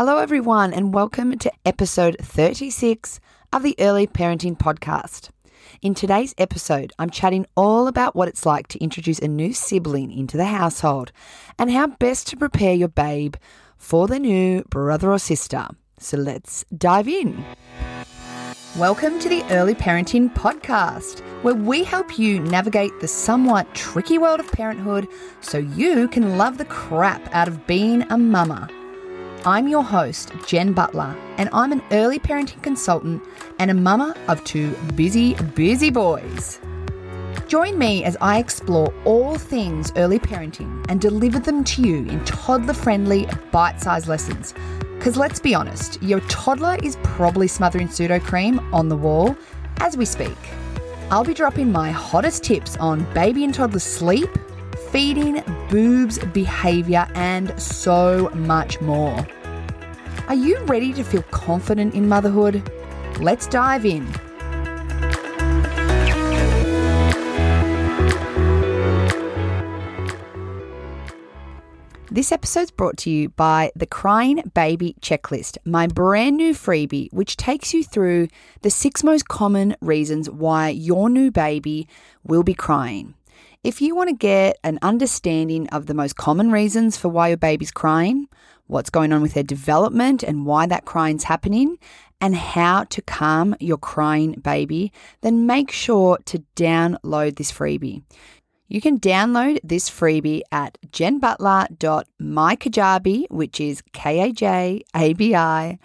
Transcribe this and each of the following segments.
Hello, everyone, and welcome to episode 36 of the Early Parenting Podcast. In today's episode, I'm chatting all about what it's like to introduce a new sibling into the household and how best to prepare your babe for the new brother or sister. So let's dive in. Welcome to the Early Parenting Podcast, where we help you navigate the somewhat tricky world of parenthood so you can love the crap out of being a mama. I'm your host, Jen Butler, and I'm an early parenting consultant and a mama of two busy, busy boys. Join me as I explore all things early parenting and deliver them to you in toddler friendly, bite sized lessons. Because let's be honest, your toddler is probably smothering Sudocrem on the wall as we speak. I'll be dropping my hottest tips on baby and toddler sleep feeding, boobs, behavior, and so much more. Are you ready to feel confident in motherhood? Let's dive in. This episode's brought to you by the Crying Baby Checklist, my brand new freebie, which takes you through the six most common reasons why your new baby will be crying. If you want to get an understanding of the most common reasons for why your baby's crying, what's going on with their development and why that crying's happening, and how to calm your crying baby, then make sure to download this freebie. You can download this freebie at jenbutler.mykajabi, which is K-A-J-A-B-I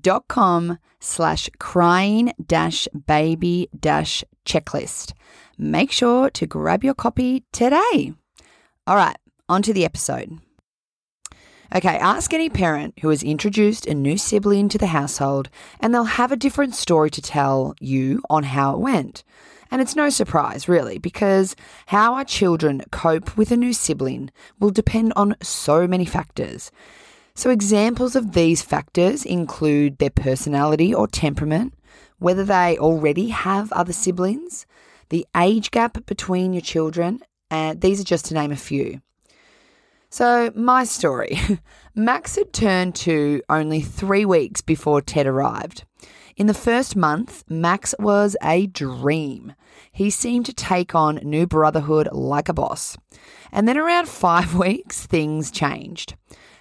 dot com slash crying dash baby dash checklist. Make sure to grab your copy today. All right, on to the episode. Okay, ask any parent who has introduced a new sibling to the household, and they'll have a different story to tell you on how it went. And it's no surprise, really, because how our children cope with a new sibling will depend on so many factors. So, examples of these factors include their personality or temperament, whether they already have other siblings, the age gap between your children, and these are just to name a few. So, my story Max had turned two only three weeks before Ted arrived. In the first month, Max was a dream. He seemed to take on new brotherhood like a boss. And then around five weeks, things changed.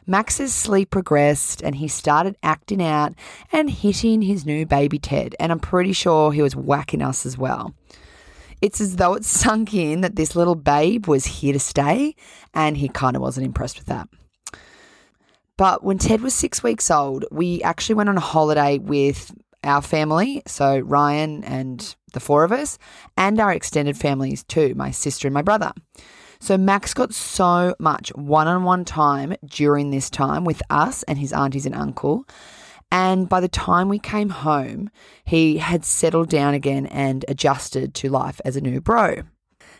Max's sleep progressed and he started acting out and hitting his new baby Ted. And I'm pretty sure he was whacking us as well. It's as though it sunk in that this little babe was here to stay, and he kind of wasn't impressed with that. But when Ted was six weeks old, we actually went on a holiday with our family, so Ryan and the four of us, and our extended families too, my sister and my brother. So Max got so much one on one time during this time with us and his aunties and uncle. And by the time we came home, he had settled down again and adjusted to life as a new bro.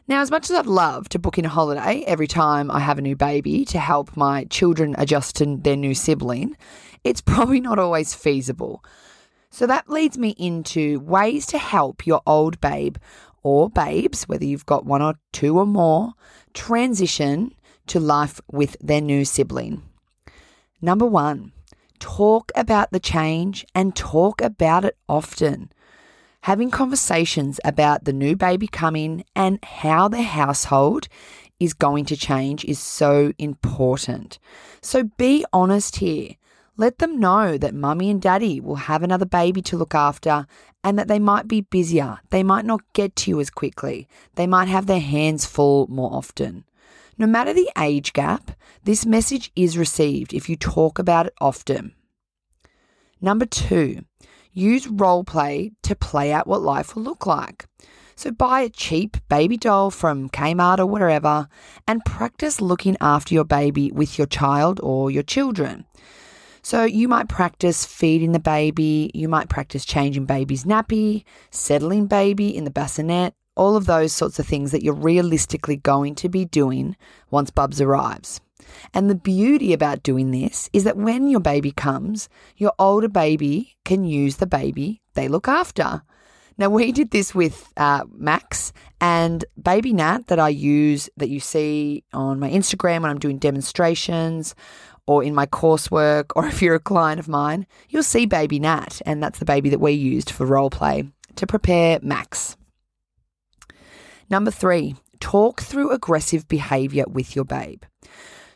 Now, as much as I'd love to book in a holiday every time I have a new baby to help my children adjust to their new sibling, it's probably not always feasible. So that leads me into ways to help your old babe or babes, whether you've got one or two or more, transition to life with their new sibling. Number one, talk about the change and talk about it often. Having conversations about the new baby coming and how the household is going to change is so important. So be honest here. Let them know that mummy and daddy will have another baby to look after and that they might be busier. They might not get to you as quickly. They might have their hands full more often. No matter the age gap, this message is received if you talk about it often. Number two, use role play to play out what life will look like. So buy a cheap baby doll from Kmart or wherever and practice looking after your baby with your child or your children. So you might practice feeding the baby, you might practice changing baby's nappy, settling baby in the bassinet, all of those sorts of things that you're realistically going to be doing once Bubs arrives. And the beauty about doing this is that when your baby comes, your older baby can use the baby they look after. Now, we did this with uh, Max and Baby Nat that I use that you see on my Instagram when I'm doing demonstrations or in my coursework, or if you're a client of mine, you'll see baby Nat, and that's the baby that we used for role play to prepare Max. Number three, talk through aggressive behavior with your babe.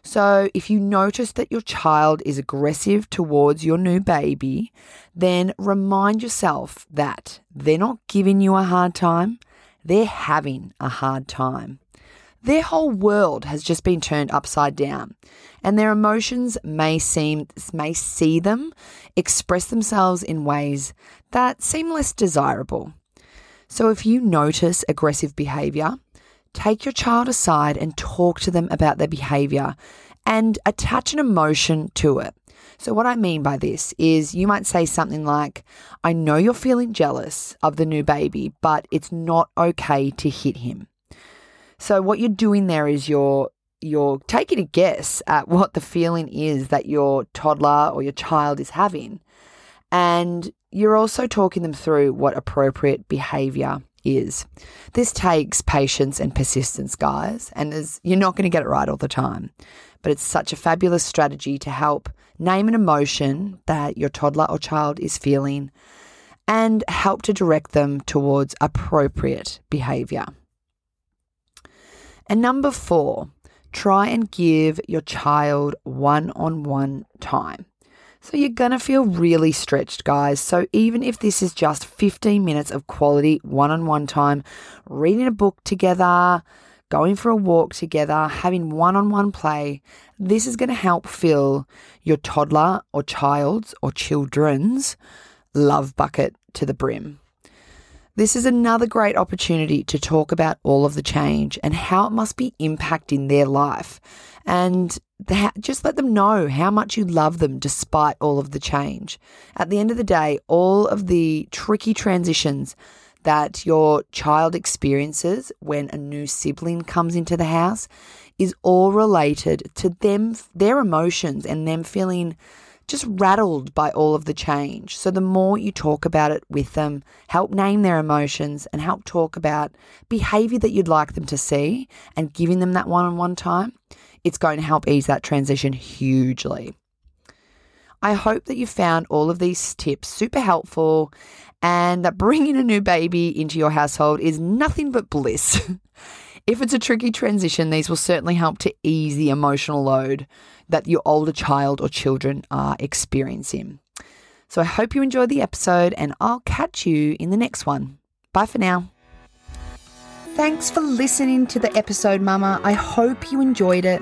So, if you notice that your child is aggressive towards your new baby, then remind yourself that they're not giving you a hard time, they're having a hard time. Their whole world has just been turned upside down, and their emotions may seem may see them express themselves in ways that seem less desirable. So if you notice aggressive behavior, take your child aside and talk to them about their behavior and attach an emotion to it. So, what I mean by this is you might say something like, I know you're feeling jealous of the new baby, but it's not okay to hit him. So what you're doing there is you're you're taking a guess at what the feeling is that your toddler or your child is having. And you're also talking them through what appropriate behavior is. This takes patience and persistence, guys, and you're not going to get it right all the time. But it's such a fabulous strategy to help name an emotion that your toddler or child is feeling and help to direct them towards appropriate behavior. And number four, try and give your child one on one time. So you're going to feel really stretched, guys. So even if this is just 15 minutes of quality one on one time, reading a book together, going for a walk together, having one on one play, this is going to help fill your toddler or child's or children's love bucket to the brim. This is another great opportunity to talk about all of the change and how it must be impacting their life. And just let them know how much you love them despite all of the change. At the end of the day, all of the tricky transitions that your child experiences when a new sibling comes into the house is all related to them, their emotions, and them feeling just rattled by all of the change. So the more you talk about it with them, help name their emotions and help talk about behavior that you'd like them to see and giving them that one on one time, it's going to help ease that transition hugely. I hope that you found all of these tips super helpful and that bringing a new baby into your household is nothing but bliss. if it's a tricky transition, these will certainly help to ease the emotional load that your older child or children are experiencing. So I hope you enjoyed the episode and I'll catch you in the next one. Bye for now. Thanks for listening to the episode, Mama. I hope you enjoyed it.